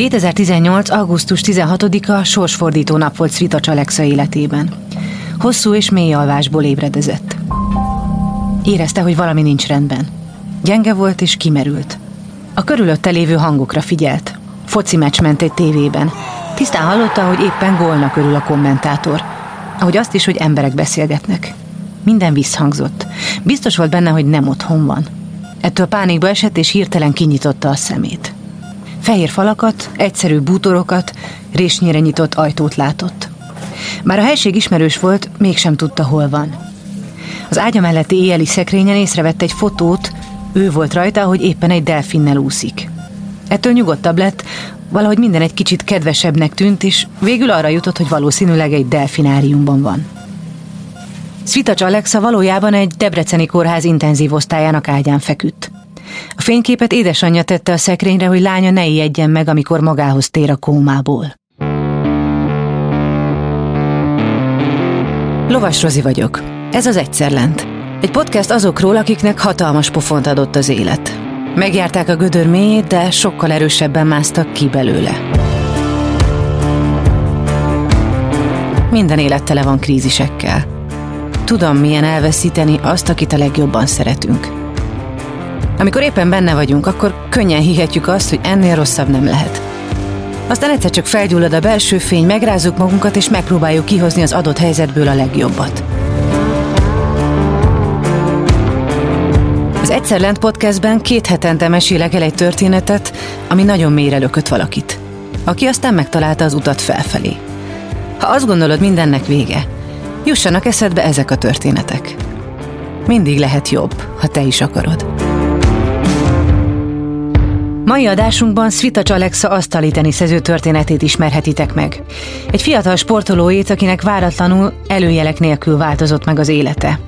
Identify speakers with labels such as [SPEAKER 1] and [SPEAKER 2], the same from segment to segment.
[SPEAKER 1] 2018. augusztus 16-a sorsfordító nap volt Svitacs Alexa életében. Hosszú és mély alvásból ébredezett. Érezte, hogy valami nincs rendben. Gyenge volt és kimerült. A körülötte lévő hangokra figyelt. Foci meccs ment egy tévében. Tisztán hallotta, hogy éppen gólna körül a kommentátor. Ahogy azt is, hogy emberek beszélgetnek. Minden visszhangzott. Biztos volt benne, hogy nem otthon van. Ettől pánikba esett, és hirtelen kinyitotta a szemét. Fehér falakat, egyszerű bútorokat, résnyire nyitott ajtót látott. Bár a helység ismerős volt, mégsem tudta, hol van. Az ágya melletti éjjeli szekrényen észrevett egy fotót, ő volt rajta, hogy éppen egy delfinnel úszik. Ettől nyugodtabb lett, valahogy minden egy kicsit kedvesebbnek tűnt, és végül arra jutott, hogy valószínűleg egy delfináriumban van. Svitacs Alexa valójában egy debreceni kórház intenzív osztályának ágyán feküdt. A fényképet édesanyja tette a szekrényre, hogy lánya ne ijedjen meg, amikor magához tér a kómából. Lovas Rozi vagyok. Ez az Egyszer Lent. Egy podcast azokról, akiknek hatalmas pofont adott az élet. Megjárták a gödör mélyét, de sokkal erősebben másztak ki belőle. Minden élet tele van krízisekkel. Tudom, milyen elveszíteni azt, akit a legjobban szeretünk. Amikor éppen benne vagyunk, akkor könnyen hihetjük azt, hogy ennél rosszabb nem lehet. Aztán egyszer csak felgyullad a belső fény, megrázzuk magunkat, és megpróbáljuk kihozni az adott helyzetből a legjobbat. Az Egyszer Lent podcastben két hetente mesélek el egy történetet, ami nagyon mélyre lökött valakit, aki aztán megtalálta az utat felfelé. Ha azt gondolod, mindennek vége, jussanak eszedbe ezek a történetek. Mindig lehet jobb, ha te is akarod. Mai adásunkban Svitacs Alexa asztali teniszező történetét ismerhetitek meg. Egy fiatal sportolóét, akinek váratlanul előjelek nélkül változott meg az élete.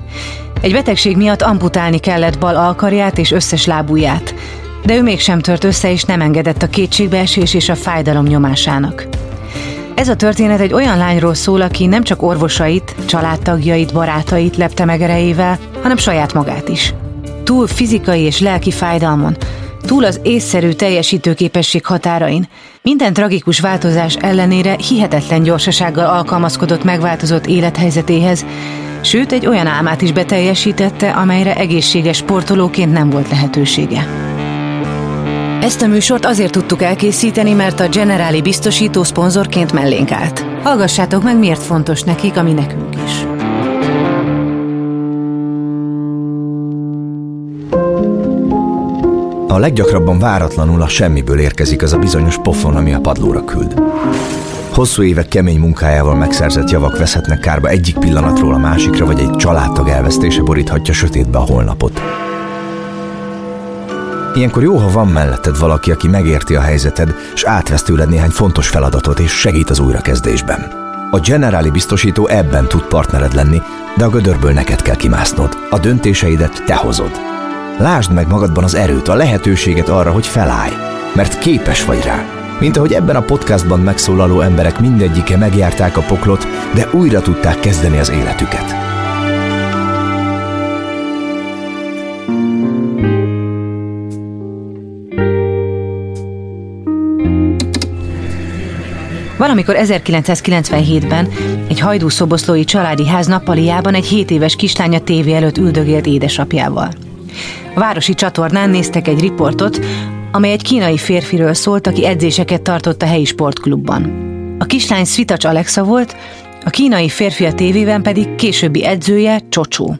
[SPEAKER 1] Egy betegség miatt amputálni kellett bal alkarját és összes lábujját, de ő mégsem tört össze és nem engedett a kétségbeesés és a fájdalom nyomásának. Ez a történet egy olyan lányról szól, aki nem csak orvosait, családtagjait, barátait lepte meg erejével, hanem saját magát is. Túl fizikai és lelki fájdalmon, túl az észszerű teljesítőképesség határain. Minden tragikus változás ellenére hihetetlen gyorsasággal alkalmazkodott megváltozott élethelyzetéhez, sőt egy olyan álmát is beteljesítette, amelyre egészséges sportolóként nem volt lehetősége. Ezt a műsort azért tudtuk elkészíteni, mert a Generáli biztosító szponzorként mellénk állt. Hallgassátok meg, miért fontos nekik, ami nekünk is.
[SPEAKER 2] A leggyakrabban váratlanul a semmiből érkezik az a bizonyos pofon, ami a padlóra küld. Hosszú évek kemény munkájával megszerzett javak veszhetnek kárba egyik pillanatról a másikra, vagy egy családtag elvesztése boríthatja sötétbe a holnapot. Ilyenkor jó, ha van melletted valaki, aki megérti a helyzeted, és átvesz tőled néhány fontos feladatot, és segít az újrakezdésben. A Generáli biztosító ebben tud partnered lenni, de a gödörből neked kell kimásznod. A döntéseidet te hozod. Lásd meg magadban az erőt, a lehetőséget arra, hogy felállj, mert képes vagy rá. Mint ahogy ebben a podcastban megszólaló emberek mindegyike megjárták a poklot, de újra tudták kezdeni az életüket.
[SPEAKER 1] Valamikor 1997-ben egy hajdúszoboszlói családi ház nappaliában egy 7 éves kislánya tévé előtt üldögélt édesapjával. Városi csatornán néztek egy riportot, amely egy kínai férfiről szólt, aki edzéseket tartott a helyi sportklubban. A kislány Svitacs Alexa volt, a kínai férfi a tévében pedig későbbi edzője Csocsó.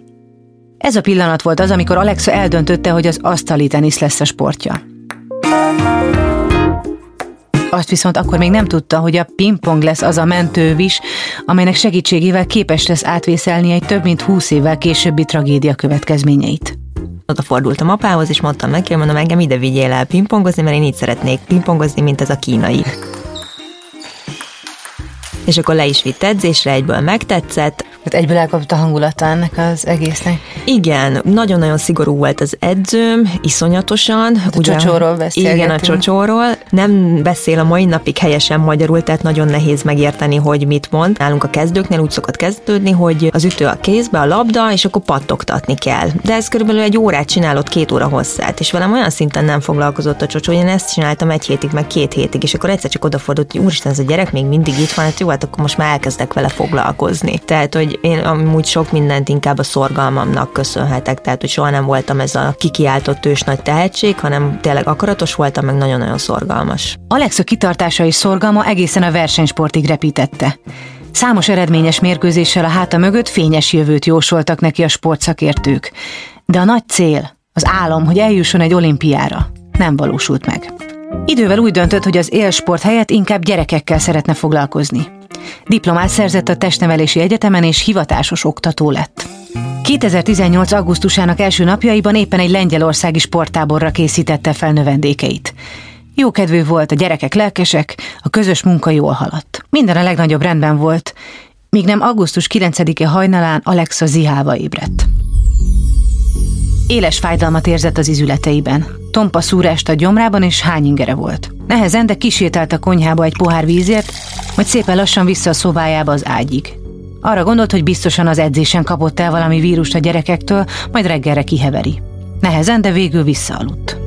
[SPEAKER 1] Ez a pillanat volt az, amikor Alexa eldöntötte, hogy az asztali tenisz lesz a sportja. Azt viszont akkor még nem tudta, hogy a pingpong lesz az a mentővis, amelynek segítségével képes lesz átvészelni egy több mint húsz évvel későbbi tragédia következményeit
[SPEAKER 3] oda fordultam apához, és mondtam neki, mondom, engem ide vigyél el pingpongozni, mert én így szeretnék pingpongozni, mint ez a kínai. És akkor le is vitt edzésre, egyből megtetszett,
[SPEAKER 1] Hát egyből elkapott a hangulata ennek az egésznek.
[SPEAKER 3] Igen, nagyon-nagyon szigorú volt az edzőm, iszonyatosan.
[SPEAKER 1] Hát a ugye, csocsóról.
[SPEAKER 3] Igen, a csocsóról. Nem beszél a mai napig helyesen magyarul, tehát nagyon nehéz megérteni, hogy mit mond. Nálunk a kezdőknél úgy szokott kezdődni, hogy az ütő a kézbe, a labda, és akkor pattogtatni kell. De ez körülbelül egy órát csinálott két óra hosszát, és velem olyan szinten nem foglalkozott a csocsó, én ezt csináltam egy hétig, meg két hétig, és akkor egyszer csak odafordult, hogy úristen, ez a gyerek még mindig itt van, hát jó, hát akkor most már elkezdek vele foglalkozni. Tehát, hogy én amúgy sok mindent inkább a szorgalmamnak köszönhetek, tehát, hogy soha nem voltam ez a kikiáltott ős nagy tehetség, hanem tényleg akaratos voltam, meg nagyon-nagyon szorgalmas.
[SPEAKER 1] Alexa kitartása és szorgalma egészen a versenysportig repítette. Számos eredményes mérkőzéssel a háta mögött fényes jövőt jósoltak neki a sportszakértők. De a nagy cél, az álom, hogy eljusson egy olimpiára, nem valósult meg. Idővel úgy döntött, hogy az élsport helyett inkább gyerekekkel szeretne foglalkozni. Diplomát szerzett a Testnevelési Egyetemen és hivatásos oktató lett. 2018. augusztusának első napjaiban éppen egy lengyelországi sporttáborra készítette fel növendékeit. Jókedvű volt, a gyerekek lelkesek, a közös munka jól haladt. Minden a legnagyobb rendben volt, míg nem augusztus 9-e hajnalán Alexa zihálva ébredt. Éles fájdalmat érzett az izületeiben. Tompa szúrást a gyomrában és hányingere volt. Nehezen, de kisétált a konyhába egy pohár vízért, majd szépen lassan vissza a szobájába az ágyig. Arra gondolt, hogy biztosan az edzésen kapott el valami vírust a gyerekektől, majd reggelre kiheveri. Nehezen, de végül visszaaludt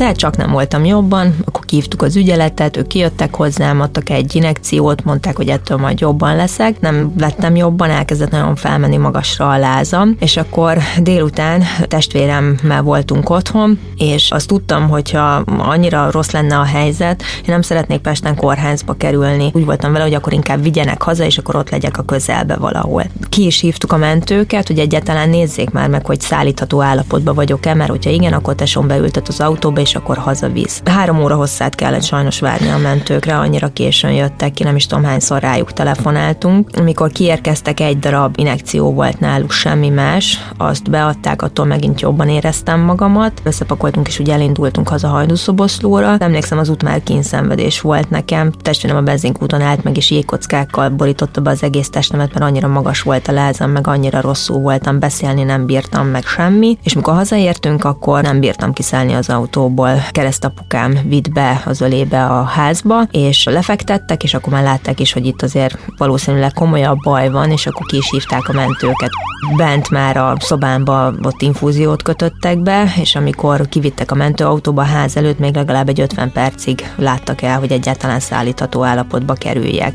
[SPEAKER 3] de csak nem voltam jobban, akkor kívtuk az ügyeletet, ők kijöttek hozzám, adtak egy inekciót, mondták, hogy ettől majd jobban leszek, nem lettem jobban, elkezdett nagyon felmenni magasra a lázam, és akkor délután testvéremmel voltunk otthon, és azt tudtam, hogyha annyira rossz lenne a helyzet, én nem szeretnék Pesten kórházba kerülni. Úgy voltam vele, hogy akkor inkább vigyenek haza, és akkor ott legyek a közelbe valahol. Ki is hívtuk a mentőket, hogy egyáltalán nézzék már meg, hogy szállítható állapotban vagyok-e, mert hogyha igen, akkor tesom beültet az autóba, és és akkor hazavisz. Három óra hosszát kellett sajnos várni a mentőkre, annyira későn jöttek ki, nem is tudom hányszor rájuk telefonáltunk. Amikor kiérkeztek, egy darab inekció volt náluk, semmi más, azt beadták, attól megint jobban éreztem magamat. Összepakoltunk és ugye elindultunk haza hajdúszoboszlóra. Emlékszem, az út már kínszenvedés volt nekem. Testvérem a benzinkúton állt meg, és jégkockákkal borította be az egész testemet, mert annyira magas volt a lázam, meg annyira rosszul voltam, beszélni nem bírtam, meg semmi. És mikor hazaértünk, akkor nem bírtam kiszállni az autóból ahol keresztapukám vitt be az ölébe a házba, és lefektettek, és akkor már látták is, hogy itt azért valószínűleg komolyabb baj van, és akkor ki is hívták a mentőket. Bent már a szobámba ott infúziót kötöttek be, és amikor kivittek a mentőautóba a ház előtt, még legalább egy 50 percig láttak el, hogy egyáltalán szállítható állapotba kerüljek.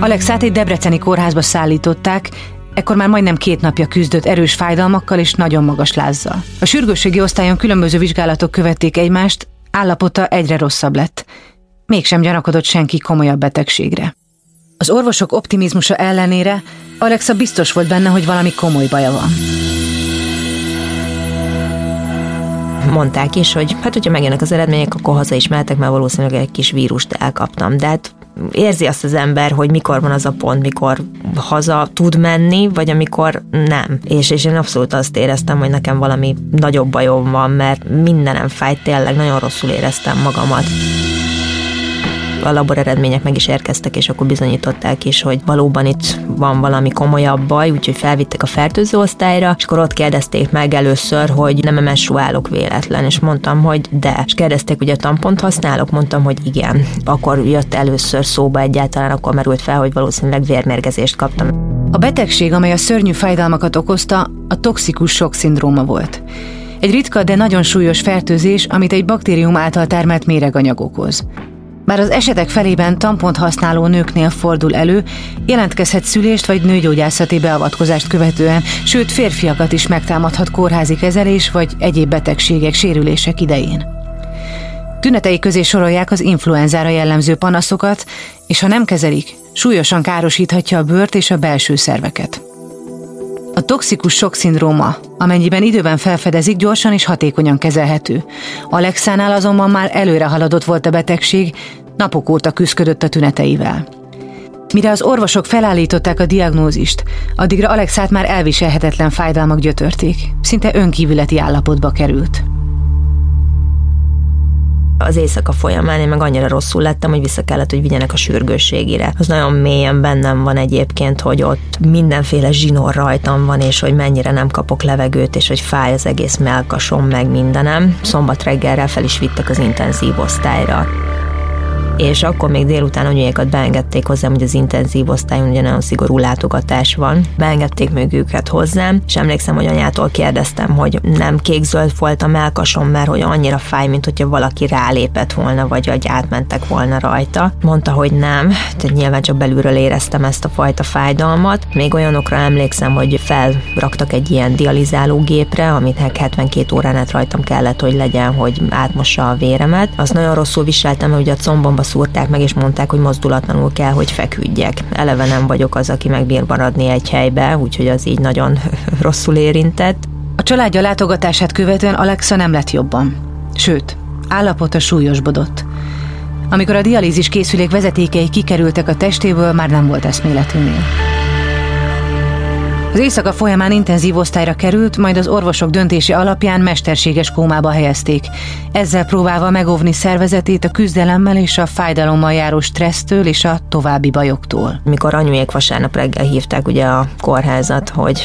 [SPEAKER 1] Alexát egy debreceni kórházba szállították, Ekkor már majdnem két napja küzdött erős fájdalmakkal és nagyon magas lázzal. A sürgősségi osztályon különböző vizsgálatok követték egymást, állapota egyre rosszabb lett. Mégsem gyanakodott senki komolyabb betegségre. Az orvosok optimizmusa ellenére Alexa biztos volt benne, hogy valami komoly baja van.
[SPEAKER 3] Mondták is, hogy hát, hogyha megjönnek az eredmények, akkor haza is mehetek, mert valószínűleg egy kis vírust elkaptam. De hát érzi azt az ember, hogy mikor van az a pont, mikor haza tud menni, vagy amikor nem. És, és én abszolút azt éreztem, hogy nekem valami nagyobb bajom van, mert mindenem fájt, tényleg nagyon rosszul éreztem magamat a labor eredmények meg is érkeztek, és akkor bizonyították is, hogy valóban itt van valami komolyabb baj, úgyhogy felvittek a fertőző osztályra, és akkor ott kérdezték meg először, hogy nem menstruálok véletlen, és mondtam, hogy de. És kérdezték, hogy a tampont használok, mondtam, hogy igen. Akkor jött először szóba egyáltalán, akkor merült fel, hogy valószínűleg vérmérgezést kaptam.
[SPEAKER 1] A betegség, amely a szörnyű fájdalmakat okozta, a toxikus sok szindróma volt. Egy ritka, de nagyon súlyos fertőzés, amit egy baktérium által termelt méreganyag okoz. Bár az esetek felében tampont használó nőknél fordul elő, jelentkezhet szülést vagy nőgyógyászati beavatkozást követően, sőt férfiakat is megtámadhat kórházi kezelés vagy egyéb betegségek, sérülések idején. Tünetei közé sorolják az influenzára jellemző panaszokat, és ha nem kezelik, súlyosan károsíthatja a bőrt és a belső szerveket. A toxikus sok amennyiben időben felfedezik, gyorsan és hatékonyan kezelhető. Alexánál azonban már előre haladott volt a betegség, napok óta küzdött a tüneteivel. Mire az orvosok felállították a diagnózist, addigra Alexát már elviselhetetlen fájdalmak gyötörték, szinte önkívületi állapotba került.
[SPEAKER 3] Az éjszaka folyamán én meg annyira rosszul lettem, hogy vissza kellett, hogy vigyenek a sürgősségére. Az nagyon mélyen bennem van egyébként, hogy ott mindenféle zsinór rajtam van, és hogy mennyire nem kapok levegőt, és hogy fáj az egész melkasom, meg mindenem. Szombat reggelre fel is vittek az intenzív osztályra és akkor még délután anyuékat beengedték hozzám, hogy az intenzív osztályon ugye nagyon szigorú látogatás van. Beengedték még őket hozzám, és emlékszem, hogy anyától kérdeztem, hogy nem kék-zöld volt a melkasom, mert hogy annyira fáj, mint hogyha valaki rálépett volna, vagy hogy átmentek volna rajta. Mondta, hogy nem, tehát nyilván csak belülről éreztem ezt a fajta fájdalmat. Még olyanokra emlékszem, hogy felraktak egy ilyen dializálógépre, amit 72 órán át rajtam kellett, hogy legyen, hogy átmossa a véremet. Azt nagyon rosszul viseltem, hogy a combomba szúrták meg, és mondták, hogy mozdulatlanul kell, hogy feküdjek. Eleve nem vagyok az, aki megbír maradni egy helybe, úgyhogy az így nagyon rosszul érintett.
[SPEAKER 1] A családja látogatását követően Alexa nem lett jobban. Sőt, állapota súlyosbodott. Amikor a dialízis készülék vezetékei kikerültek a testéből, már nem volt eszméletűnél. Az éjszaka folyamán intenzív osztályra került, majd az orvosok döntése alapján mesterséges kómába helyezték, ezzel próbálva megóvni szervezetét a küzdelemmel és a fájdalommal járó stressztől és a további bajoktól.
[SPEAKER 3] Mikor anyuék vasárnap reggel hívták ugye a kórházat, hogy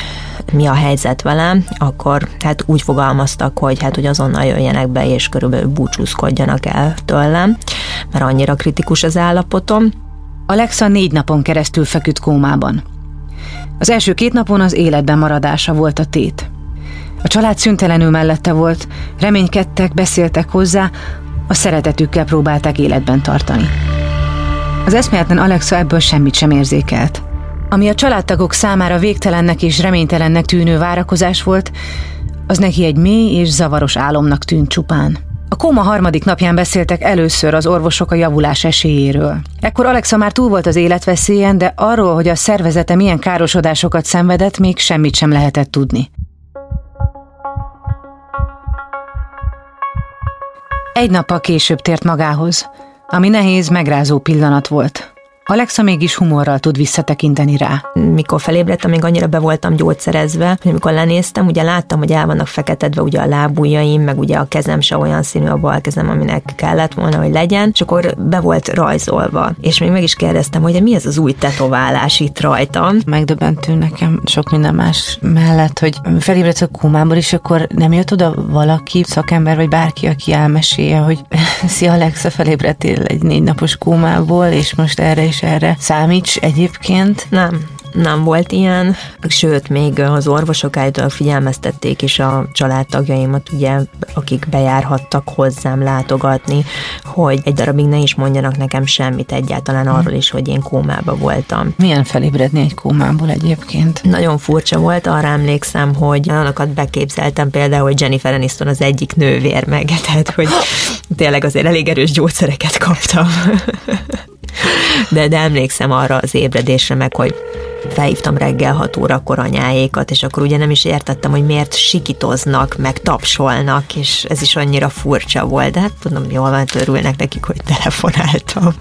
[SPEAKER 3] mi a helyzet velem, akkor hát úgy fogalmaztak, hogy hát hogy azonnal jöjjenek be és körülbelül búcsúzkodjanak el tőlem, mert annyira kritikus az állapotom.
[SPEAKER 1] Alexa négy napon keresztül feküdt kómában. Az első két napon az életben maradása volt a tét. A család szüntelenül mellette volt, reménykedtek, beszéltek hozzá, a szeretetükkel próbálták életben tartani. Az eszméletlen Alexa ebből semmit sem érzékelt. Ami a családtagok számára végtelennek és reménytelennek tűnő várakozás volt, az neki egy mély és zavaros álomnak tűnt csupán. A kóma harmadik napján beszéltek először az orvosok a javulás esélyéről. Ekkor Alexa már túl volt az életveszélyen, de arról, hogy a szervezete milyen károsodásokat szenvedett, még semmit sem lehetett tudni. Egy nappal később tért magához, ami nehéz, megrázó pillanat volt. Alexa mégis humorral tud visszatekinteni rá.
[SPEAKER 3] Mikor felébredtem, még annyira be voltam gyógyszerezve, hogy amikor lenéztem, ugye láttam, hogy el vannak feketedve ugye a lábujjaim, meg ugye a kezem se olyan színű a bal kezem, aminek kellett volna, hogy legyen, és akkor be volt rajzolva. És még meg is kérdeztem, hogy mi ez az új tetoválás itt rajtam.
[SPEAKER 1] Megdöbbentő nekem sok minden más mellett, hogy felébredsz a kómából, és akkor nem jött oda valaki, szakember vagy bárki, aki elmesélje, hogy szia Alexa, felébredtél egy négy napos kómából, és most erre is is erre számíts egyébként?
[SPEAKER 3] Nem, nem volt ilyen, sőt, még az orvosok által figyelmeztették is a családtagjaimat, ugye, akik bejárhattak hozzám látogatni, hogy egy darabig ne is mondjanak nekem semmit egyáltalán arról is, hogy én kómába voltam.
[SPEAKER 1] Milyen felébredni egy kómából egyébként?
[SPEAKER 3] Nagyon furcsa volt, arra emlékszem, hogy olyanokat beképzeltem például, hogy Jennifer Aniston az egyik nővér meg, tehát hogy tényleg azért elég erős gyógyszereket kaptam. De, de emlékszem arra az ébredésre meg, hogy felhívtam reggel 6 órakor anyáékat, és akkor ugye nem is értettem, hogy miért sikitoznak, meg tapsolnak, és ez is annyira furcsa volt, de hát tudom, jól van, örülnek nekik, hogy telefonáltam.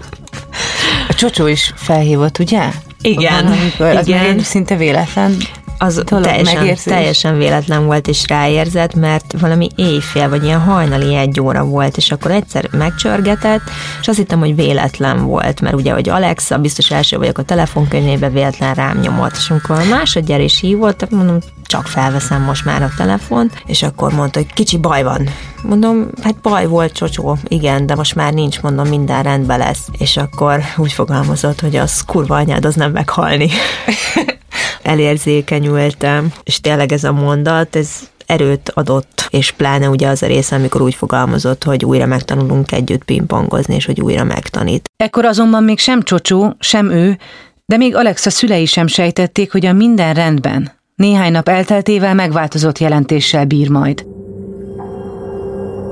[SPEAKER 1] A csocsó is felhívott, ugye?
[SPEAKER 3] Igen, Van, igen.
[SPEAKER 1] Az szinte véletlen
[SPEAKER 3] az teljesen, teljesen véletlen volt és ráérzett, mert valami éjfél, vagy ilyen hajnali egy óra volt, és akkor egyszer megcsörgetett, és azt hittem, hogy véletlen volt, mert ugye, hogy Alexa, biztos első vagyok a telefonkönyvébe, véletlen rám nyomott, és amikor a másodjára is hívott, mondom, csak felveszem most már a telefont, és akkor mondta, hogy kicsi baj van. Mondom, hát baj volt, csocsó, igen, de most már nincs, mondom, minden rendben lesz. És akkor úgy fogalmazott, hogy az kurva anyád, az nem meghalni. elérzékenyültem, és tényleg ez a mondat, ez erőt adott, és pláne ugye az a része, amikor úgy fogalmazott, hogy újra megtanulunk együtt pingpongozni, és hogy újra megtanít.
[SPEAKER 1] Ekkor azonban még sem Csocsó, sem ő, de még Alexa szülei sem sejtették, hogy a minden rendben. Néhány nap elteltével megváltozott jelentéssel bír majd.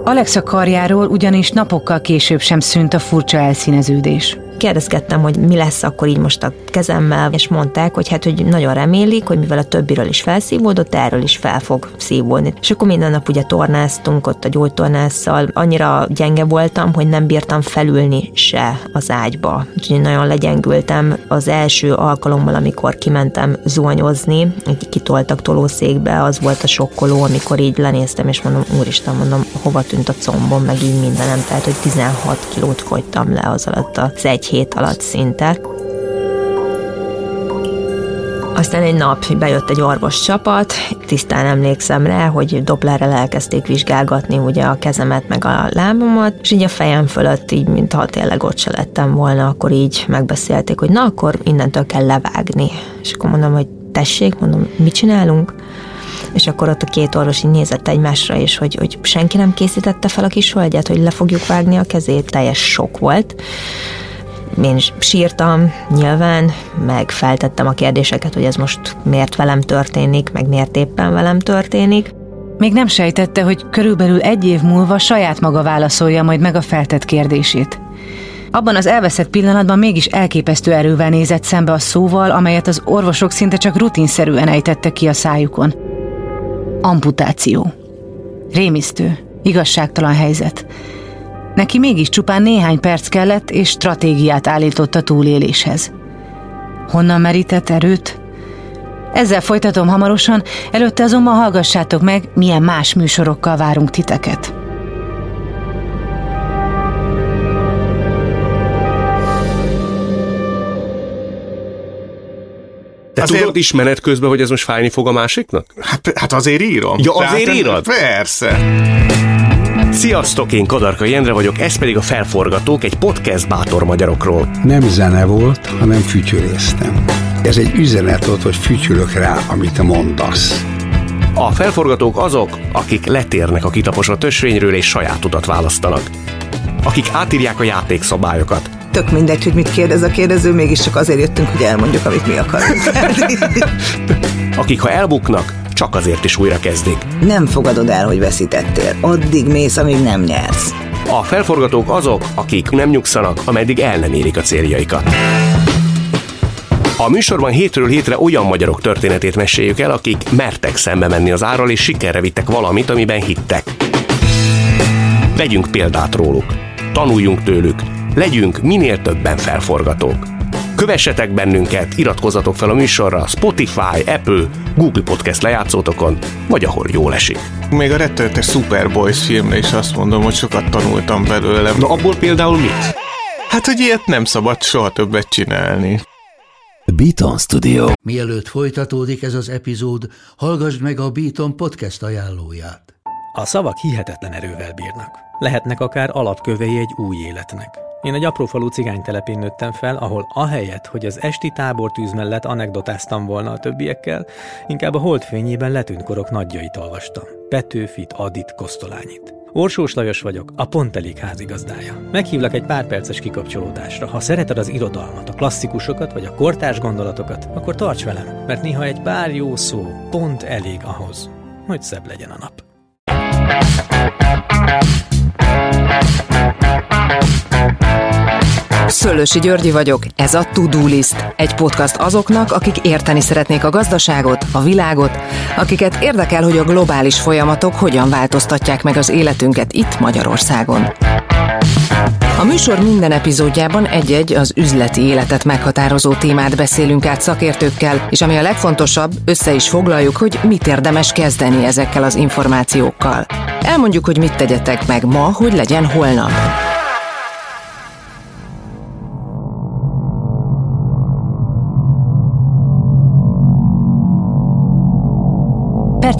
[SPEAKER 1] Alexa karjáról ugyanis napokkal később sem szűnt a furcsa elszíneződés.
[SPEAKER 3] Kérdezgettem, hogy mi lesz akkor így most a kezemmel, és mondták, hogy hát, hogy nagyon remélik, hogy mivel a többiről is felszívódott, erről is fel fog szívódni. És akkor minden nap ugye tornáztunk ott a gyógytornásszal, annyira gyenge voltam, hogy nem bírtam felülni se az ágyba. Úgyhogy nagyon legyengültem az első alkalommal, amikor kimentem zuhanyozni, így kitoltak tolószékbe, az volt a sokkoló, amikor így lenéztem, és mondom, úristen, mondom, hova tűnt a combom, meg így mindenem, tehát, hogy 16 kilót fogytam le az alatt az egy hét alatt szinte. Aztán egy nap bejött egy orvos csapat, tisztán emlékszem rá, hogy Dopplerrel elkezdték vizsgálgatni ugye a kezemet meg a lábamat, és így a fejem fölött, így mintha tényleg ott se lettem volna, akkor így megbeszélték, hogy na akkor innentől kell levágni. És akkor mondom, hogy tessék, mondom, mit csinálunk? És akkor ott a két orvos így nézett egymásra, és hogy, hogy senki nem készítette fel a kis hölgyet, hogy le fogjuk vágni a kezét. Teljes sok volt én sírtam nyilván, meg feltettem a kérdéseket, hogy ez most miért velem történik, meg miért éppen velem történik.
[SPEAKER 1] Még nem sejtette, hogy körülbelül egy év múlva saját maga válaszolja majd meg a feltett kérdését. Abban az elveszett pillanatban mégis elképesztő erővel nézett szembe a szóval, amelyet az orvosok szinte csak rutinszerűen ejtettek ki a szájukon. Amputáció. Rémisztő, igazságtalan helyzet. Neki mégis csupán néhány perc kellett, és stratégiát állított a túléléshez. Honnan merített erőt? Ezzel folytatom hamarosan, előtte azonban hallgassátok meg, milyen más műsorokkal várunk titeket.
[SPEAKER 4] Te azért... tudod is menet közben, hogy ez most fájni fog a másiknak?
[SPEAKER 5] Hát, hát azért írom.
[SPEAKER 4] Ja, azért Tehát, írod?
[SPEAKER 5] Persze.
[SPEAKER 4] Sziasztok, én Kadarka Jendre vagyok, ez pedig a Felforgatók, egy podcast bátor magyarokról.
[SPEAKER 6] Nem zene volt, hanem fütyüléztem. Ez egy üzenet volt, hogy fütyülök rá, amit mondasz.
[SPEAKER 4] A felforgatók azok, akik letérnek a kitaposott ösvényről és saját utat választanak. Akik átírják a játékszabályokat.
[SPEAKER 7] Tök mindegy, hogy mit kérdez a kérdező, mégiscsak azért jöttünk, hogy elmondjuk, amit mi akarunk.
[SPEAKER 4] akik ha elbuknak, csak azért is újra kezdik.
[SPEAKER 7] Nem fogadod el, hogy veszítettél. Addig mész, amíg nem nyersz.
[SPEAKER 4] A felforgatók azok, akik nem nyugszanak, ameddig el nem érik a céljaikat. A műsorban hétről hétre olyan magyarok történetét meséljük el, akik mertek szembe menni az árral, és sikerre vittek valamit, amiben hittek. Vegyünk példát róluk, tanuljunk tőlük, legyünk minél többen felforgatók. Kövessetek bennünket, iratkozzatok fel a műsorra Spotify, Apple, Google Podcast lejátszótokon, vagy ahol jól esik.
[SPEAKER 5] Még a rettenetes Superboys filmre is azt mondom, hogy sokat tanultam belőle.
[SPEAKER 4] Na abból például mit?
[SPEAKER 5] Hát, hogy ilyet nem szabad soha többet csinálni.
[SPEAKER 8] Beaton Studio. Mielőtt folytatódik ez az epizód, hallgassd meg a Beaton podcast ajánlóját.
[SPEAKER 9] A szavak hihetetlen erővel bírnak. Lehetnek akár alapkövei egy új életnek. Én egy apró cigány telepén nőttem fel, ahol ahelyett, hogy az esti tábortűz mellett anekdotáztam volna a többiekkel, inkább a holdfényében letűnt korok nagyjait olvastam. Petőfit, Adit, Kosztolányit. Orsós Lajos vagyok, a Pont Elég házigazdája. Meghívlak egy pár perces kikapcsolódásra. Ha szereted az irodalmat, a klasszikusokat vagy a kortárs gondolatokat, akkor tarts velem, mert néha egy pár jó szó pont elég ahhoz, hogy szebb legyen a nap.
[SPEAKER 10] Szőlősi Györgyi vagyok, ez a To-Do List, egy podcast azoknak, akik érteni szeretnék a gazdaságot, a világot, akiket érdekel, hogy a globális folyamatok hogyan változtatják meg az életünket itt Magyarországon. A műsor minden epizódjában egy-egy az üzleti életet meghatározó témát beszélünk át szakértőkkel, és ami a legfontosabb, össze is foglaljuk, hogy mit érdemes kezdeni ezekkel az információkkal. Elmondjuk, hogy mit tegyetek meg ma, hogy legyen holnap.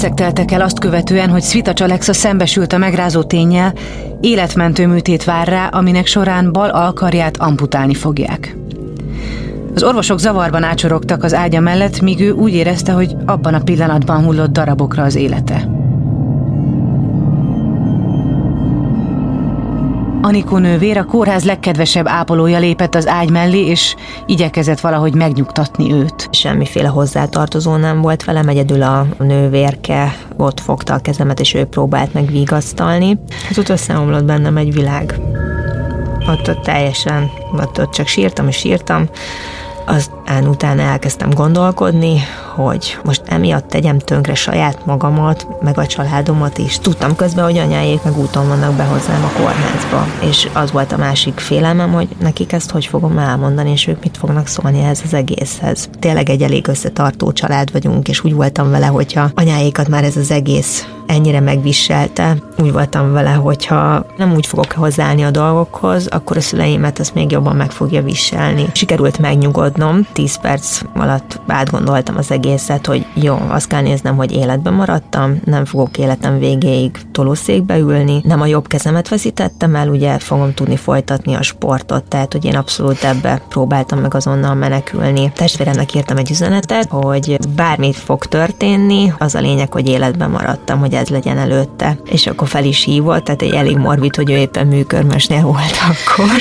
[SPEAKER 1] Percek teltek el azt követően, hogy Svita Alexa szembesült a megrázó tényel, életmentő műtét vár rá, aminek során bal alkarját amputálni fogják. Az orvosok zavarban ácsorogtak az ágya mellett, míg ő úgy érezte, hogy abban a pillanatban hullott darabokra az élete. Anikó nővér a kórház legkedvesebb ápolója lépett az ágy mellé, és igyekezett valahogy megnyugtatni őt.
[SPEAKER 3] Semmiféle hozzátartozó nem volt velem, egyedül a nővérke ott fogta a kezemet, és ő próbált meg vigasztalni. Hát ott összeomlott bennem egy világ. Ott, ott teljesen, ott, ott csak sírtam és sírtam. Aztán utána elkezdtem gondolkodni, hogy most emiatt tegyem tönkre saját magamat, meg a családomat is. Tudtam közben, hogy anyáék meg úton vannak be hozzám a kórházba, és az volt a másik félelmem, hogy nekik ezt hogy fogom elmondani, és ők mit fognak szólni ehhez az egészhez. Tényleg egy elég összetartó család vagyunk, és úgy voltam vele, hogyha anyáékat már ez az egész ennyire megviselte. Úgy voltam vele, hogyha nem úgy fogok hozzáállni a dolgokhoz, akkor a szüleimet ezt még jobban meg fogja viselni. Sikerült megnyugodnom, 10 perc alatt átgondoltam az egészet, hogy jó, azt kell néznem, hogy életben maradtam, nem fogok életem végéig tolószékbe ülni, nem a jobb kezemet veszítettem el, ugye fogom tudni folytatni a sportot, tehát hogy én abszolút ebbe próbáltam meg azonnal menekülni. Testvéremnek írtam egy üzenetet, hogy bármit fog történni, az a lényeg, hogy életben maradtam, hogy ez legyen előtte. És akkor fel is hívott, tehát egy elég morbid, hogy ő éppen műkörmösnél volt akkor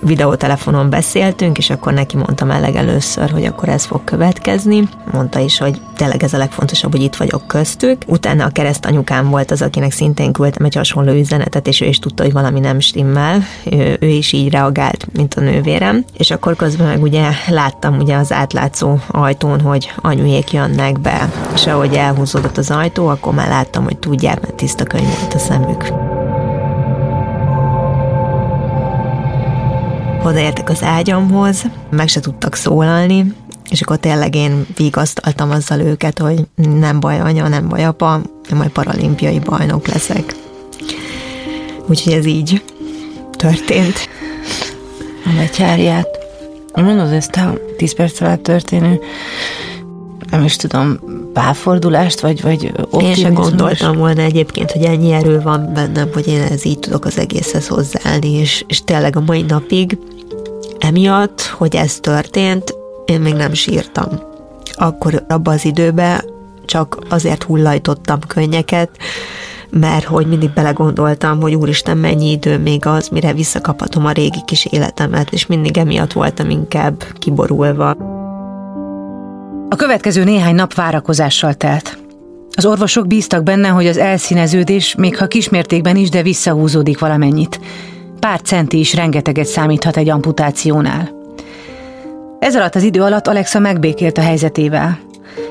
[SPEAKER 3] videótelefonon beszéltünk, és akkor neki mondtam el legelőször, hogy akkor ez fog következni. Mondta is, hogy tényleg ez a legfontosabb, hogy itt vagyok köztük. Utána a keresztanyukám volt az, akinek szintén küldtem egy hasonló üzenetet, és ő is tudta, hogy valami nem stimmel. Ő, ő is így reagált, mint a nővérem. És akkor közben meg ugye láttam ugye az átlátszó ajtón, hogy anyujék jönnek be, és ahogy elhúzódott az ajtó, akkor már láttam, hogy tudják, mert tiszta könyv volt a szemük. Odaértek az ágyamhoz, meg se tudtak szólalni, és akkor tényleg én vigasztaltam azzal őket, hogy nem baj anya, nem baj apa, én majd paralimpiai bajnok leszek. Úgyhogy ez így történt.
[SPEAKER 1] A betyárját. Mondod ezt a 10 perc alatt történő nem is tudom, pálfordulást, vagy, vagy
[SPEAKER 3] Én sem gondoltam volna egyébként, hogy ennyi erő van bennem, hogy én ez így tudok az egészhez hozzáállni, és, és tényleg a mai napig emiatt, hogy ez történt, én még nem sírtam. Akkor abban az időben csak azért hullajtottam könnyeket, mert hogy mindig belegondoltam, hogy úristen, mennyi idő még az, mire visszakaphatom a régi kis életemet, és mindig emiatt voltam inkább kiborulva.
[SPEAKER 1] A következő néhány nap várakozással telt. Az orvosok bíztak benne, hogy az elszíneződés, még ha kismértékben is, de visszahúzódik valamennyit. Pár centi is rengeteget számíthat egy amputációnál. Ez alatt az idő alatt Alexa megbékélt a helyzetével.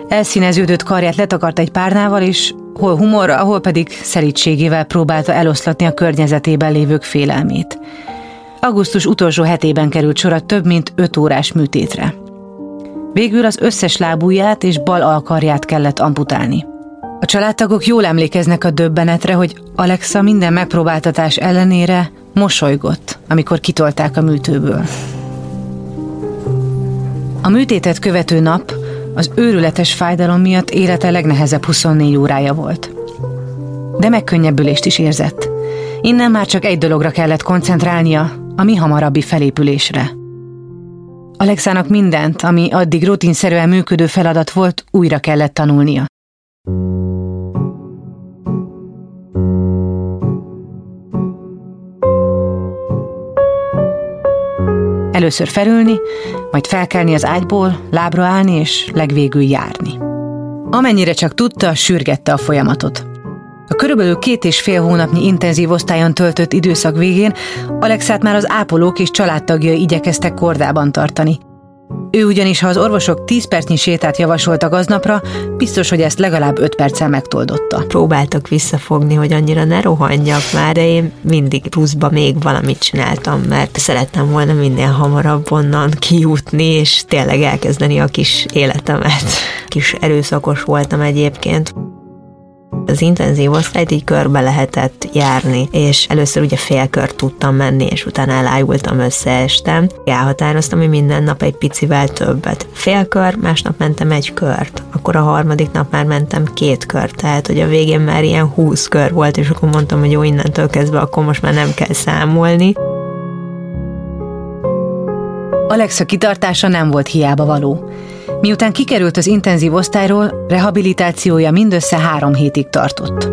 [SPEAKER 1] Elszíneződött karját letakart egy párnával, és hol humorra, hol pedig szerítségével próbálta eloszlatni a környezetében lévők félelmét. Augusztus utolsó hetében került sor a több mint öt órás műtétre. Végül az összes lábujját és bal alkarját kellett amputálni. A családtagok jól emlékeznek a döbbenetre, hogy Alexa minden megpróbáltatás ellenére mosolygott, amikor kitolták a műtőből. A műtétet követő nap az őrületes fájdalom miatt élete legnehezebb 24 órája volt. De megkönnyebbülést is érzett. Innen már csak egy dologra kellett koncentrálnia, a mi hamarabbi felépülésre. Alexának mindent, ami addig rutinszerűen működő feladat volt, újra kellett tanulnia. Először felülni, majd felkelni az ágyból, lábra állni és legvégül járni. Amennyire csak tudta, sürgette a folyamatot. A körülbelül két és fél hónapnyi intenzív osztályon töltött időszak végén Alexát már az ápolók és családtagjai igyekeztek kordában tartani. Ő ugyanis, ha az orvosok 10 percnyi sétát javasoltak aznapra, biztos, hogy ezt legalább 5 perccel megtoldotta.
[SPEAKER 3] Próbáltak visszafogni, hogy annyira ne rohanjak már, de én mindig pluszba még valamit csináltam, mert szerettem volna minél hamarabb onnan kijutni, és tényleg elkezdeni a kis életemet. Kis erőszakos voltam egyébként az intenzív osztályt így körbe lehetett járni, és először ugye félkört tudtam menni, és utána elájultam, összeestem. Elhatároztam, hogy minden nap egy picivel többet. Félkör, másnap mentem egy kört, akkor a harmadik nap már mentem két kört, tehát hogy a végén már ilyen húsz kör volt, és akkor mondtam, hogy jó, innentől kezdve akkor most már nem kell számolni.
[SPEAKER 1] Alexa kitartása nem volt hiába való. Miután kikerült az intenzív osztályról, rehabilitációja mindössze három hétig tartott.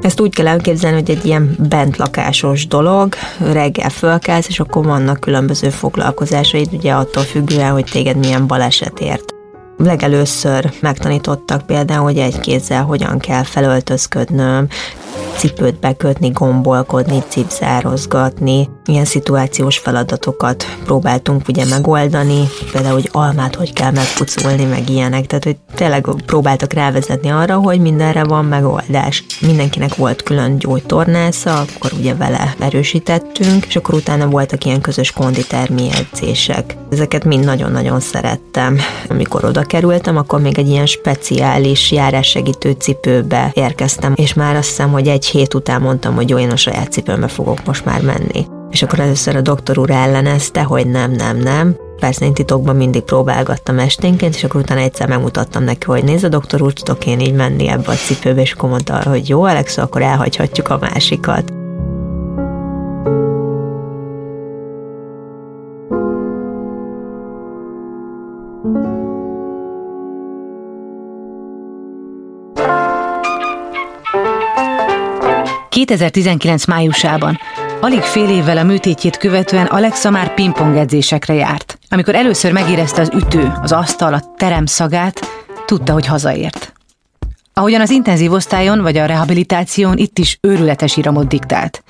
[SPEAKER 3] Ezt úgy kell elképzelni, hogy egy ilyen bentlakásos dolog, reggel fölkelsz, és akkor vannak különböző foglalkozásaid, ugye attól függően, hogy téged milyen baleset ért. Legelőször megtanítottak például, hogy egy kézzel hogyan kell felöltözködnöm, cipőt bekötni, gombolkodni, cipzározgatni. Ilyen szituációs feladatokat próbáltunk ugye megoldani, például, hogy almát hogy kell megpucolni, meg ilyenek. Tehát, hogy tényleg próbáltak rávezetni arra, hogy mindenre van megoldás. Mindenkinek volt külön gyógytornásza, akkor ugye vele erősítettünk, és akkor utána voltak ilyen közös konditermi edzések. Ezeket mind nagyon-nagyon szerettem. Amikor oda kerültem, akkor még egy ilyen speciális járássegítő cipőbe érkeztem, és már azt hiszem, hogy egy hét után mondtam, hogy olyan a saját cipőmbe fogok most már menni. És akkor először a doktor úr ellenezte, hogy nem, nem, nem. Persze én titokban mindig próbálgattam esténként, és akkor utána egyszer megmutattam neki, hogy nézd a doktor úr, tudok én így menni ebbe a cipőbe, és akkor mondta hogy jó, Alex, akkor elhagyhatjuk a másikat.
[SPEAKER 1] 2019 májusában, alig fél évvel a műtétjét követően Alexa már pingpong edzésekre járt. Amikor először megérezte az ütő, az asztal, a terem szagát, tudta, hogy hazaért. Ahogyan az intenzív osztályon vagy a rehabilitáción itt is őrületes iramot diktált.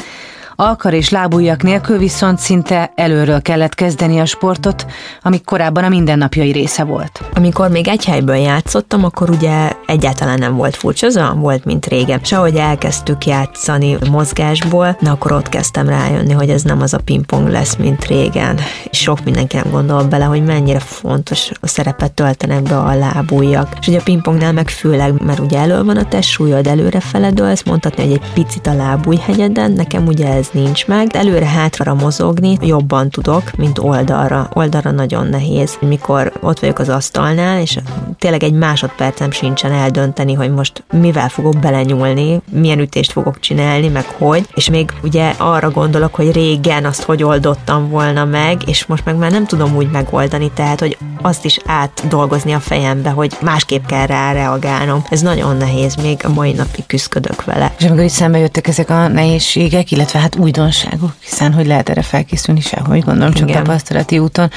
[SPEAKER 1] Alkar és lábujjak nélkül viszont szinte előről kellett kezdeni a sportot, amik korábban a mindennapjai része volt.
[SPEAKER 3] Amikor még egy helyből játszottam, akkor ugye egyáltalán nem volt furcsa, az olyan volt, mint régen. És ahogy elkezdtük játszani mozgásból, na akkor ott kezdtem rájönni, hogy ez nem az a pingpong lesz, mint régen. És sok mindenki nem gondol bele, hogy mennyire fontos a szerepet töltenek be a lábujjak. És ugye a pingpongnál meg főleg, mert ugye elő van a testsúlyod, előre feledőlsz, mondhatni, hogy egy picit a lábújhegyeden, nekem ugye ez ez nincs meg. Előre-hátra mozogni jobban tudok, mint oldalra. Oldalra nagyon nehéz. Mikor ott vagyok az asztalnál, és tényleg egy másodpercem sincsen eldönteni, hogy most mivel fogok belenyúlni, milyen ütést fogok csinálni, meg hogy. És még ugye arra gondolok, hogy régen azt hogy oldottam volna meg, és most meg már nem tudom úgy megoldani, tehát hogy azt is átdolgozni a fejembe, hogy másképp kell rá reagálnom. Ez nagyon nehéz, még a mai napig küzdök vele.
[SPEAKER 1] És amikor is szembe jöttek ezek a nehézségek, illetve hát újdonságok, hiszen hogy lehet erre felkészülni sehogy, gondolom csak Igen. tapasztalati úton,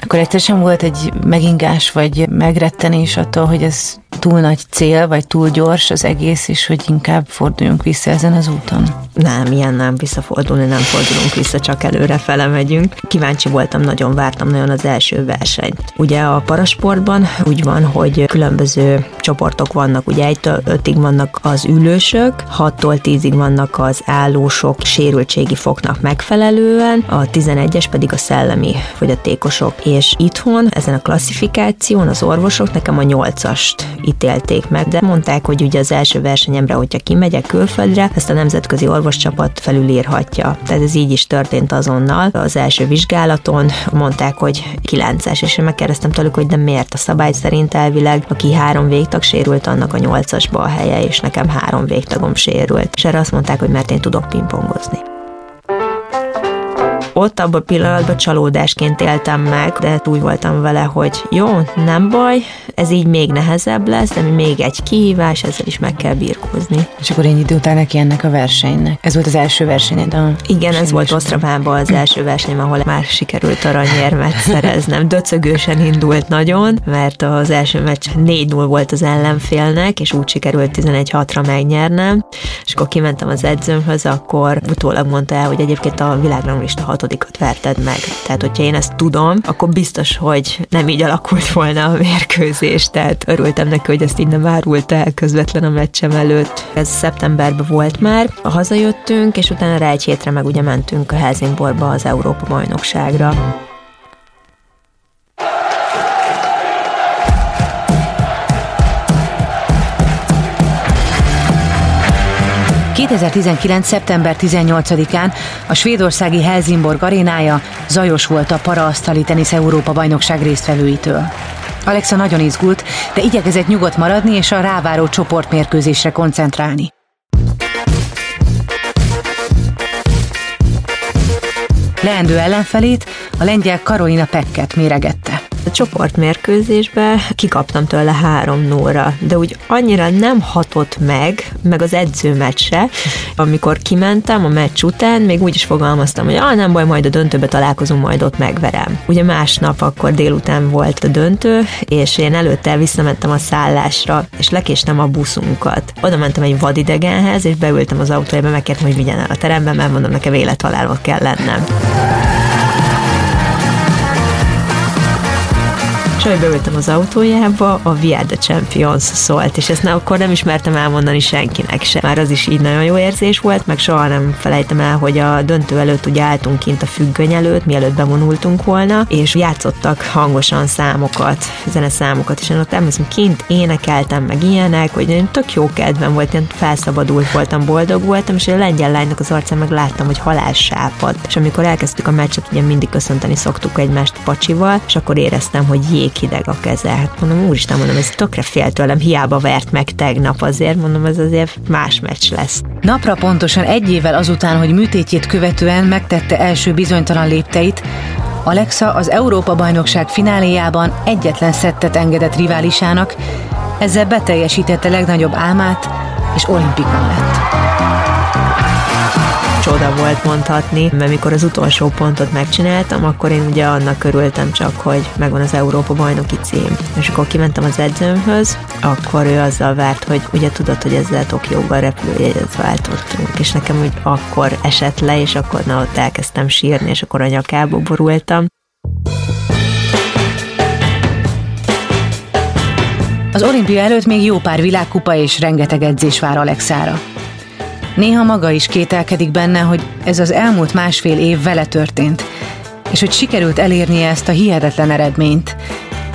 [SPEAKER 1] akkor egyszer sem volt egy megingás vagy megrettenés attól, hogy ez túl nagy cél, vagy túl gyors az egész, és hogy inkább forduljunk vissza ezen az úton?
[SPEAKER 3] Nem, ilyen nem visszafordulni, nem fordulunk vissza, csak előre fele megyünk. Kíváncsi voltam, nagyon vártam nagyon az első versenyt. Ugye a parasportban úgy van, hogy különböző csoportok vannak, ugye 1-től 5-ig vannak az ülősök, 6-tól 10-ig vannak az állósok sérültségi foknak megfelelően, a 11-es pedig a szellemi fogyatékosok. És itthon, ezen a klasszifikáción az orvosok nekem a 8-ast ítélték meg, de mondták, hogy ugye az első versenyemre, hogyha kimegyek külföldre, ezt a nemzetközi orvoscsapat felülírhatja. Tehát ez így is történt azonnal. Az első vizsgálaton mondták, hogy 9-es, és én megkérdeztem tőlük, hogy de miért a szabály szerint elvileg, aki három végtag sérült, annak a nyolcasba a helye, és nekem három végtagom sérült. És erre azt mondták, hogy mert én tudok pingpongozni ott abban a pillanatban csalódásként éltem meg, de úgy voltam vele, hogy jó, nem baj, ez így még nehezebb lesz, de még egy kihívás, ezzel is meg kell birkózni.
[SPEAKER 1] És akkor én idő után neki ennek a versenynek. Ez volt az első versenyed a
[SPEAKER 3] Igen, ez volt Osztravánban az első verseny, ahol már sikerült aranyérmet szereznem. Döcögősen indult nagyon, mert az első meccs 4-0 volt az ellenfélnek, és úgy sikerült 11-6-ra megnyernem. És akkor kimentem az edzőmhöz, akkor utólag mondta el, hogy egyébként a világranglista hatodikat verted meg. Tehát, hogyha én ezt tudom, akkor biztos, hogy nem így alakult volna a mérkőzés. Tehát örültem neki, hogy ezt így nem árult el közvetlen a meccsem előtt. Ez szeptemberben volt már. Hazajöttünk, és utána rá egy hétre meg ugye mentünk a Helsingborba az Európa bajnokságra.
[SPEAKER 1] 2019. szeptember 18-án a svédországi Helsingborg arénája zajos volt a paraasztali tenisz Európa bajnokság résztvevőitől. Alexa nagyon izgult, de igyekezett nyugodt maradni és a ráváró csoportmérkőzésre koncentrálni. Leendő ellenfelét, a lengyel Karolina Pekket méregette.
[SPEAKER 3] A csoportmérkőzésbe kikaptam tőle három nóra, de úgy annyira nem hatott meg, meg az edzőmet se. Amikor kimentem a meccs után, még úgy is fogalmaztam, hogy ah, nem baj, majd a döntőbe találkozunk, majd ott megverem. Ugye másnap akkor délután volt a döntő, és én előtte visszamentem a szállásra, és lekéstem a buszunkat. Oda mentem egy vadidegenhez, és beültem az autójába, megkértem, hogy vigyen el a terembe, mert mondom, nekem élethalálva kell lennem. És ahogy beültem az autójába, a We Are The Champions szólt, és ezt akkor nem ismertem elmondani senkinek se. Már az is így nagyon jó érzés volt, meg soha nem felejtem el, hogy a döntő előtt ugye álltunk kint a függöny előtt, mielőtt bevonultunk volna, és játszottak hangosan számokat, zeneszámokat, és én ott emlékszem, kint énekeltem meg ilyenek, hogy én tök jó kedvem volt, én felszabadult voltam, boldog voltam, és a lengyel lánynak az arcán meg láttam, hogy halás sápad. És amikor elkezdtük a meccset, ugye mindig köszönteni szoktuk egymást pacsival, és akkor éreztem, hogy jég jéghideg a keze. Hát mondom, úristen, mondom, ez tökre fél tőlem, hiába vert meg tegnap azért, mondom, ez azért más meccs lesz.
[SPEAKER 1] Napra pontosan egy évvel azután, hogy műtétjét követően megtette első bizonytalan lépteit, Alexa az Európa-bajnokság fináléjában egyetlen szettet engedett riválisának, ezzel beteljesítette legnagyobb álmát, és olimpikon lett
[SPEAKER 3] csoda volt mondhatni, mert mikor az utolsó pontot megcsináltam, akkor én ugye annak örültem csak, hogy megvan az Európa bajnoki cím. És akkor kimentem az edzőmhöz, akkor ő azzal várt, hogy ugye tudod, hogy ezzel Tokióban repülőjegyet váltottunk, és nekem úgy akkor esett le, és akkor na ott elkezdtem sírni, és akkor a nyakába borultam.
[SPEAKER 1] Az olimpia előtt még jó pár világkupa és rengeteg edzés vár Alexára. Néha maga is kételkedik benne, hogy ez az elmúlt másfél év vele történt, és hogy sikerült elérnie ezt a hihetetlen eredményt.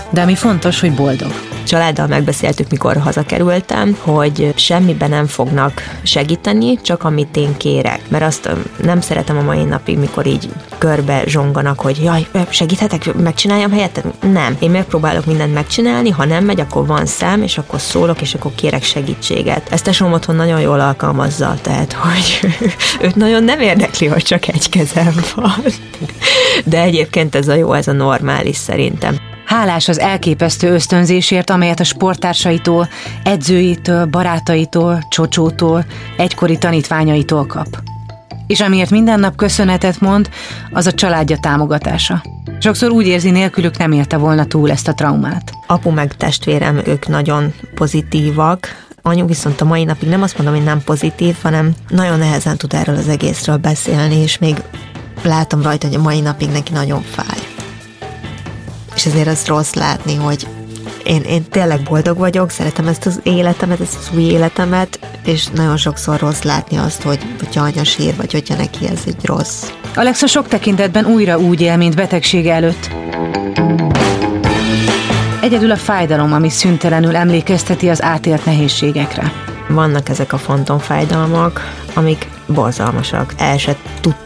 [SPEAKER 1] De ami fontos, hogy boldog
[SPEAKER 3] családdal megbeszéltük, mikor hazakerültem, hogy semmiben nem fognak segíteni, csak amit én kérek. Mert azt nem szeretem a mai napig, mikor így körbe zsonganak, hogy jaj, segíthetek, megcsináljam helyetted? Nem. Én megpróbálok mindent megcsinálni, ha nem megy, akkor van szám, és akkor szólok, és akkor kérek segítséget. Ezt tesom otthon nagyon jól alkalmazza, tehát, hogy őt nagyon nem érdekli, hogy csak egy kezem van. De egyébként ez a jó, ez a normális szerintem.
[SPEAKER 1] Hálás az elképesztő ösztönzésért, amelyet a sporttársaitól, edzőitől, barátaitól, csocsótól, egykori tanítványaitól kap. És amiért minden nap köszönetet mond, az a családja támogatása. Sokszor úgy érzi, nélkülük nem érte volna túl ezt a traumát.
[SPEAKER 3] Apu meg testvérem, ők nagyon pozitívak, Anyu viszont a mai napig nem azt mondom, hogy nem pozitív, hanem nagyon nehezen tud erről az egészről beszélni, és még látom rajta, hogy a mai napig neki nagyon fáj és ezért az rossz látni, hogy én, én tényleg boldog vagyok, szeretem ezt az életemet, ezt az új életemet, és nagyon sokszor rossz látni azt, hogy hogyha anya sír, vagy hogyha neki ez egy rossz.
[SPEAKER 1] Alexa sok tekintetben újra úgy él, mint betegsége előtt. Egyedül a fájdalom, ami szüntelenül emlékezteti az átélt nehézségekre.
[SPEAKER 3] Vannak ezek a fantomfájdalmak, amik borzalmasak. El se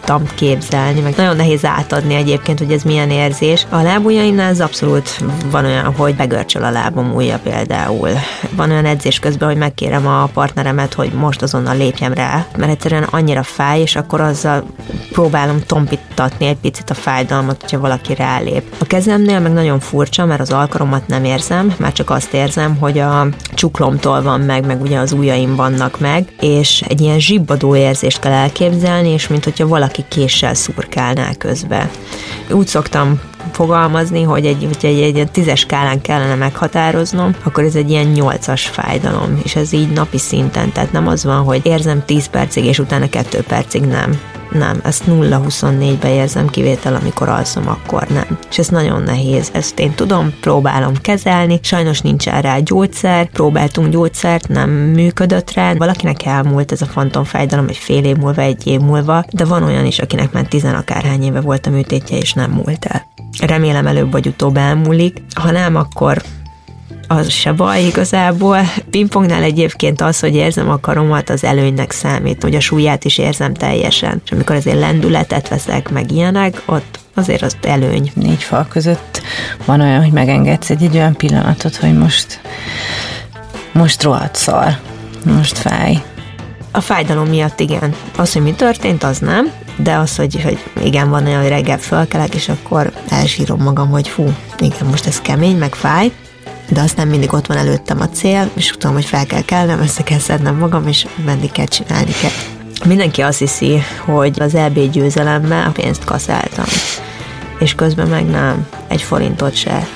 [SPEAKER 3] tudtam képzelni, meg nagyon nehéz átadni egyébként, hogy ez milyen érzés. A lábujjaimnál ez abszolút van olyan, hogy begörcsöl a lábom ujja például. Van olyan edzés közben, hogy megkérem a partneremet, hogy most azonnal lépjem rá, mert egyszerűen annyira fáj, és akkor azzal próbálom tompítatni egy picit a fájdalmat, hogyha valaki rálép. A kezemnél meg nagyon furcsa, mert az alkaromat nem érzem, már csak azt érzem, hogy a csuklomtól van meg, meg ugye az ujjaim vannak meg, és egy ilyen zsibbadó érzést kell elképzelni, és mint hogyha valaki késsel szurkálná közbe. Úgy szoktam fogalmazni, hogy egy, hogy egy, egy, egy tízes skálán kellene meghatároznom, akkor ez egy ilyen nyolcas fájdalom, és ez így napi szinten, tehát nem az van, hogy érzem 10 percig, és utána 2 percig nem nem, ezt 0-24-be érzem kivétel, amikor alszom, akkor nem. És ez nagyon nehéz. Ezt én tudom, próbálom kezelni, sajnos nincs rá gyógyszer, próbáltunk gyógyszert, nem működött rá. Valakinek elmúlt ez a fantomfájdalom egy fél év múlva, egy év múlva, de van olyan is, akinek már tizen akárhány éve volt a műtétje, és nem múlt el. Remélem előbb vagy utóbb elmúlik, ha nem, akkor az se baj igazából. Pingpongnál egyébként az, hogy érzem a karomat, az előnynek számít, hogy a súlyát is érzem teljesen. És amikor azért lendületet veszek, meg ilyenek, ott azért az előny.
[SPEAKER 1] Négy fal között van olyan, hogy megengedsz egy, egy olyan pillanatot, hogy most most rohadt szar, most fáj.
[SPEAKER 3] A fájdalom miatt igen. Az, hogy mi történt, az nem. de az, hogy, hogy igen, van olyan, hogy reggel fölkelek, és akkor elsírom magam, hogy fú, igen, most ez kemény, meg fáj, de aztán mindig ott van előttem a cél, és tudom, hogy fel kell kelnem, össze kell szednem magam, és menni kell, csinálni kell. Mindenki azt hiszi, hogy az EB győzelemmel pénzt kaszáltam, és közben meg nem, egy forintot se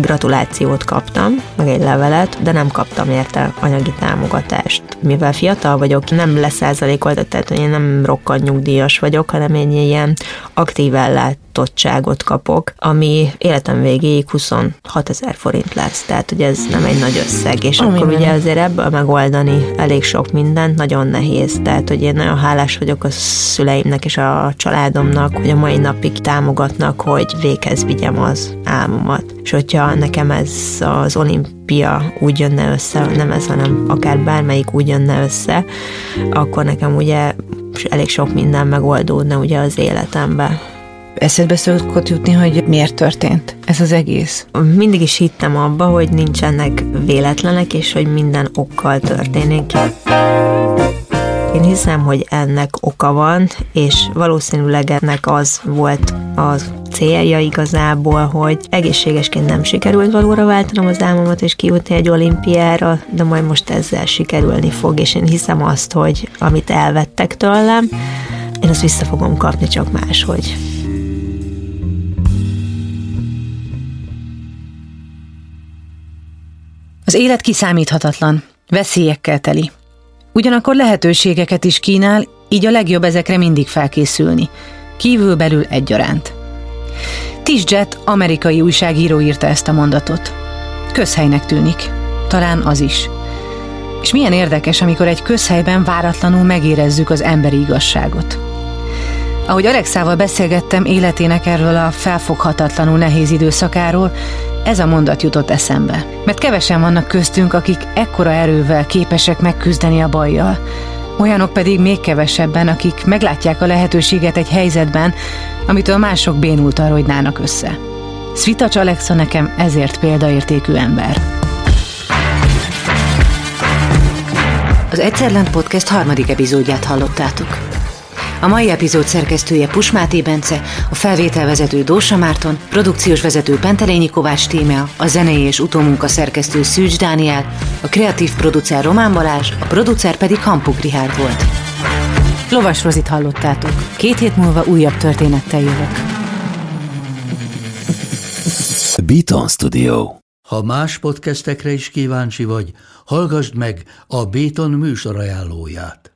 [SPEAKER 3] gratulációt kaptam, meg egy levelet, de nem kaptam érte anyagi támogatást. Mivel fiatal vagyok, nem leszázalékoltat, tehát én nem rokkant nyugdíjas vagyok, hanem én ilyen aktív ellátottságot kapok, ami életem végéig 26 ezer forint lesz. Tehát, hogy ez nem egy nagy összeg, és Ami akkor ugye azért ebből megoldani elég sok mindent, nagyon nehéz. Tehát, hogy én nagyon hálás vagyok a szüleimnek és a családomnak, hogy a mai napig támogatnak, hogy véghez vigyem az álmomat. És hogyha nekem ez az olimpia úgy jönne össze, nem ez, hanem akár bármelyik úgy jönne össze, akkor nekem ugye elég sok minden megoldódna ugye az életembe.
[SPEAKER 1] Eszedbe szokott jutni, hogy miért történt ez az egész?
[SPEAKER 3] Mindig is hittem abba, hogy nincsenek véletlenek, és hogy minden okkal történik. Én hiszem, hogy ennek oka van, és valószínűleg ennek az volt az célja igazából, hogy egészségesként nem sikerült valóra váltanom az álmomat és kijutni egy olimpiára, de majd most ezzel sikerülni fog, és én hiszem azt, hogy amit elvettek tőlem, én azt vissza fogom kapni, csak máshogy.
[SPEAKER 1] Az élet kiszámíthatatlan, veszélyekkel teli. Ugyanakkor lehetőségeket is kínál, így a legjobb ezekre mindig felkészülni. Kívülbelül egyaránt. Tisjet, amerikai újságíró írta ezt a mondatot. Közhelynek tűnik. Talán az is. És milyen érdekes, amikor egy közhelyben váratlanul megérezzük az emberi igazságot. Ahogy Alexával beszélgettem életének erről a felfoghatatlanul nehéz időszakáról, ez a mondat jutott eszembe. Mert kevesen vannak köztünk, akik ekkora erővel képesek megküzdeni a bajjal. Olyanok pedig még kevesebben, akik meglátják a lehetőséget egy helyzetben, amitől mások bénultan rojdnának össze. Svitacs Alexa nekem ezért példaértékű ember. Az Egyszerlen Podcast harmadik epizódját hallottátok. A mai epizód szerkesztője Pusmáté Bence, a felvételvezető Dósa Márton, produkciós vezető Pentelényi Kovács Tímea, a zenei és utómunka szerkesztő Szűcs Dániel, a kreatív producer Román Balázs, a producer pedig Hampuk Rihárd volt. Lovas Rozit hallottátok. Két hét múlva újabb történettel jövök.
[SPEAKER 8] Beaton Studio. Ha más podcastekre is kíváncsi vagy, hallgassd meg a Béton műsor ajánlóját.